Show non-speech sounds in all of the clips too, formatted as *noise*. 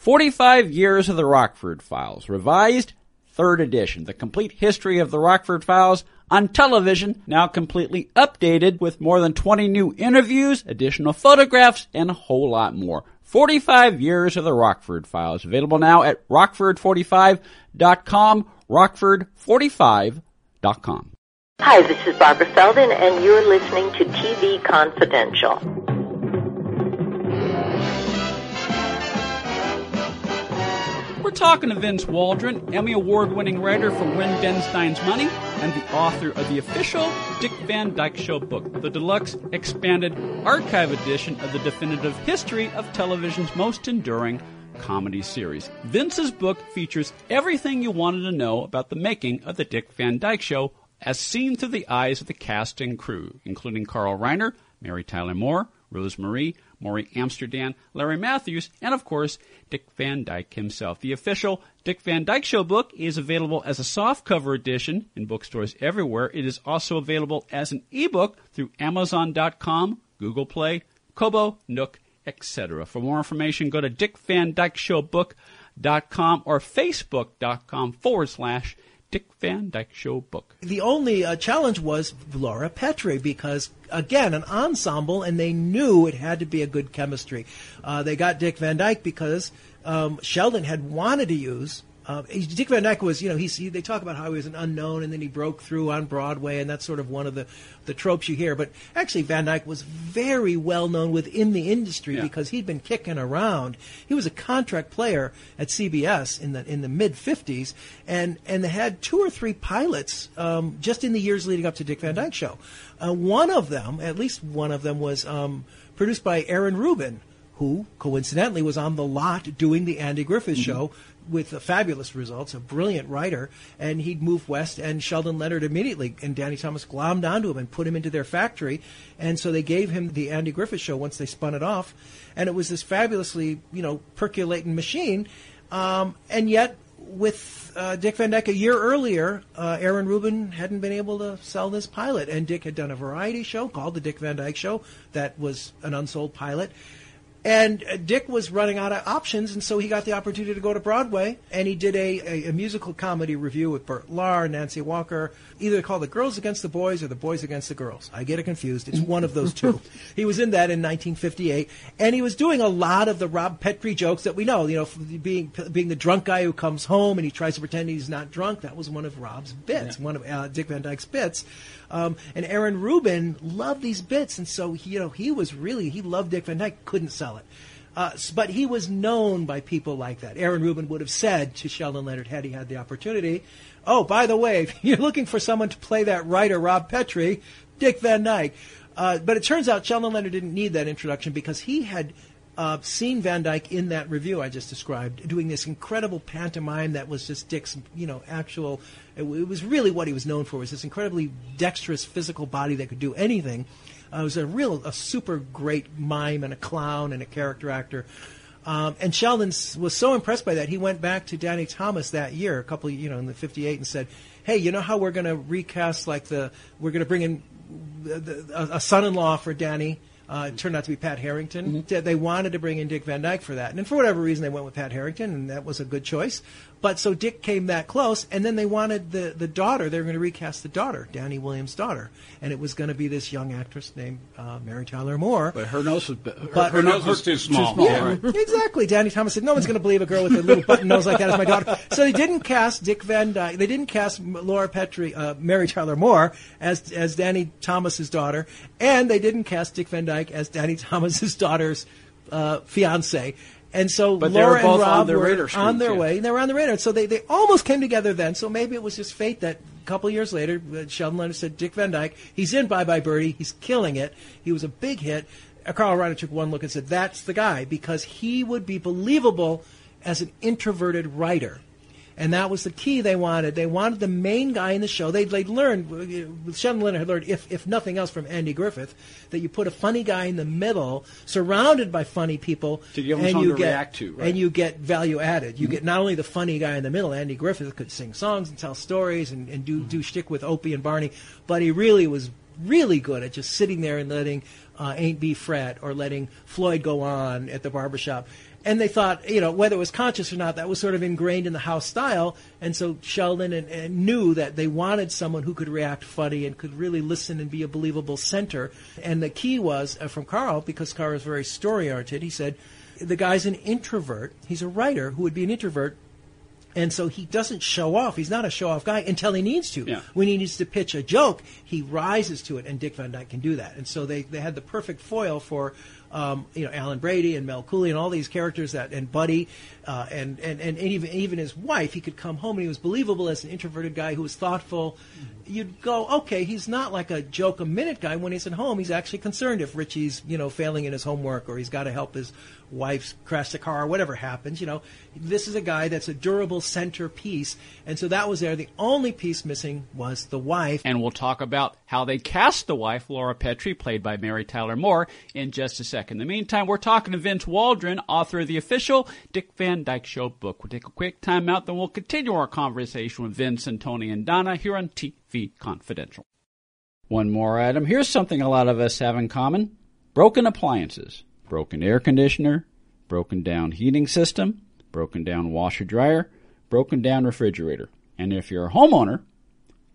45 Years of the Rockford Files, revised, third edition. The complete history of the Rockford Files on television, now completely updated with more than 20 new interviews, additional photographs, and a whole lot more. 45 Years of the Rockford Files, available now at rockford45.com, rockford45.com. Hi, this is Barbara Feldon, and you're listening to TV Confidential. We're talking to Vince Waldron, Emmy Award winning writer for Win Ben Stein's Money, and the author of the official Dick Van Dyke Show book, the deluxe expanded archive edition of the definitive history of television's most enduring comedy series. Vince's book features everything you wanted to know about the making of the Dick Van Dyke Show as seen through the eyes of the cast and crew, including Carl Reiner, Mary Tyler Moore, Rose Marie, Morey Amsterdam, Larry Matthews, and of course, Dick Van Dyke himself. The official Dick Van Dyke Show book is available as a softcover edition in bookstores everywhere. It is also available as an ebook through Amazon.com, Google Play, Kobo, Nook, etc. For more information, go to dickvandykeshowbook.com or facebook.com forward slash Dick Van Dyke Show book. The only uh, challenge was Laura Petrie because, again, an ensemble, and they knew it had to be a good chemistry. Uh, they got Dick Van Dyke because um, Sheldon had wanted to use uh, Dick Van Dyke was, you know, he's, he, they talk about how he was an unknown and then he broke through on Broadway, and that's sort of one of the, the tropes you hear. But actually, Van Dyke was very well known within the industry Yeah. because he'd been kicking around. He was a contract player at CBS in the in the mid '50s, and and they had two or three pilots um, just in the years leading up to Dick Van Dyke Show. Uh, one of them, at least one of them, was um, produced by Aaron Ruben, who coincidentally was on the lot doing the Andy Griffith show with fabulous results, a brilliant writer, and he'd move west, and Sheldon Leonard immediately and Danny Thomas glommed onto him and put him into their factory, and so they gave him the Andy Griffith show once they spun it off, and it was this fabulously, you know, percolating machine, um, and yet with uh, Dick Van Dyke a year earlier, uh, Aaron Ruben hadn't been able to sell this pilot, and Dick had done a variety show called the Dick Van Dyke Show that was an unsold pilot. And uh, Dick was running out of options, and so he got the opportunity to go to Broadway, and he did a, a, a musical comedy review with Bert Lahr, Nancy Walker, either called The Girls Against the Boys or The Boys Against the Girls. I get it confused. It's one of those two. *laughs* he was in that in 1958, and he was doing a lot of the Rob Petrie jokes that we know. You know, being being the drunk guy who comes home and he tries to pretend he's not drunk. That was one of Rob's bits, one of uh, Dick Van Dyke's bits. Um, and Aaron Ruben loved these bits, and so he, you know he was really he loved Dick Van Dyke, couldn't sell it. Uh, but he was known by people like that. Aaron Ruben would have said to Sheldon Leonard had he had the opportunity, "Oh, by the way, *laughs* if you're looking for someone to play that writer Rob Petrie, Dick Van Dyke." Uh, but it turns out Sheldon Leonard didn't need that introduction because he had uh, seen Van Dyke in that review I just described, doing this incredible pantomime that was just Dick's, you know, actual. It, it was really what he was known for was this incredibly dexterous physical body that could do anything. Uh, was a real, a super great mime and a clown and a character actor. Um, and Sheldon was so impressed by that, he went back to Danny Thomas that year, a couple, of, you know, in the '58, and said, "Hey, you know how we're going to recast like the, we're going to bring in the, the, a, a son-in-law for Danny." Uh, it turned out to be Pat Harrington. They- They wanted to bring in Dick Van Dyke for that, and for whatever reason, they went with Pat Harrington, and that was a good choice. But so Dick came that close, and then they wanted the the daughter. They were going to recast the daughter, Danny Williams' daughter, and it was going to be this young actress named uh, Mary Tyler Moore. But her nose was, her, But- her nose was too small. Yeah, right? exactly. Danny Thomas said, "No one's going to believe a girl with a little button nose like that is my daughter." So they didn't cast Dick Van Dyke. They didn't cast Laura Petrie, uh, Mary Tyler Moore as as Danny Thomas's daughter, and they didn't cast Dick Van Dyke as Danny *laughs* Thomas's daughter's uh, fiance. And so But they were Laura both and on Rob their were on their yeah. way. They were on the radar. So they, they almost came together then. So maybe it was just fate that a couple years later, uh, Sheldon Leonard said, Dick Van Dyke, he's in Bye Bye Birdie. He's killing it. He was a big hit. Uh, Carl Reiner took one look and said, that's the guy because he would be believable as an introverted writer. And that was the key they wanted. They wanted the main guy in the show. They'd, they'd learned, Sheldon Leonard had learned, if, if nothing else from Andy Griffith, that you put a funny guy in the middle, surrounded by funny people, To give 'em and you to get, react to, right. and you get value added. You get not only the funny guy in the middle, Andy Griffith could sing songs and tell stories and, and do, do shtick with Opie and Barney, but he really was really good at just sitting there and letting uh, Aunt Bee Fret or letting Floyd go on at the barbershop. And they thought, you know, whether it was conscious or not, that was sort of ingrained in the house style. And so Sheldon and, and knew that they wanted someone who could react funny and could really listen and be a believable center. And the key was uh, from Carl, because Carl is very story oriented. He said, the guy's an introvert. He's a writer who would be an introvert. And so he doesn't show off. He's not a show off guy until he needs to. Yeah. When he needs to pitch a joke, he rises to it, and Dick Van Dyke can do that. And so they, they had the perfect foil for um, you know Alan Brady and Mel Cooley and all these characters that and Buddy uh, and, and and even even his wife. He could come home and he was believable as an introverted guy who was thoughtful. You'd go, okay, he's not like a joke a minute guy. When he's at home, he's actually concerned if Richie's you know failing in his homework or he's got to help his wife crash the car or whatever happens. You know, this is a guy that's a durable centerpiece, and so that was there. The only piece missing was the wife. And we'll talk about how they cast the wife, Laura Petrie, played by Mary Tyler Moore, in just a second. In the meantime, we're talking to Vince Waldron, author of the official Dick Van Dyke Show book. We'll take a quick time out, then we'll continue our conversation with Vince and Tony and Donna here on TV Confidential. One more item. Here's something a lot of us have in common broken appliances, broken air conditioner, broken down heating system, broken down washer dryer, broken down refrigerator. And if you're a homeowner,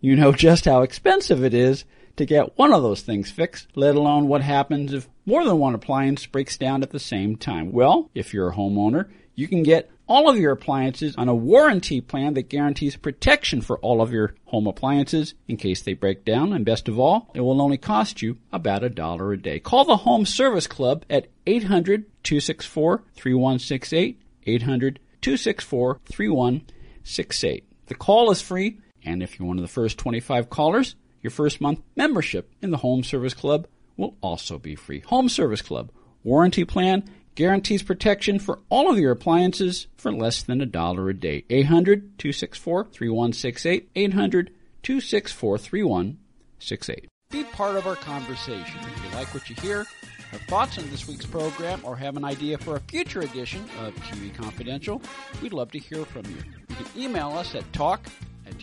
you know *laughs* just how expensive it is to get one of those things fixed, let alone what happens if more than one appliance breaks down at the same time. Well, if you're a homeowner, you can get all of your appliances on a warranty plan that guarantees protection for all of your home appliances in case they break down. And best of all, it will only cost you about a dollar a day. Call the Home Service Club at 800 264 3168. 800 264 3168. The call is free, and if you're one of the first 25 callers, your first month membership in the Home Service Club will also be free. Home Service Club warranty plan guarantees protection for all of your appliances for less than a dollar a day. 800 264 3168. 800 264 3168. Be part of our conversation. If you like what you hear, have thoughts on this week's program, or have an idea for a future edition of TV Confidential, we'd love to hear from you. You can email us at talk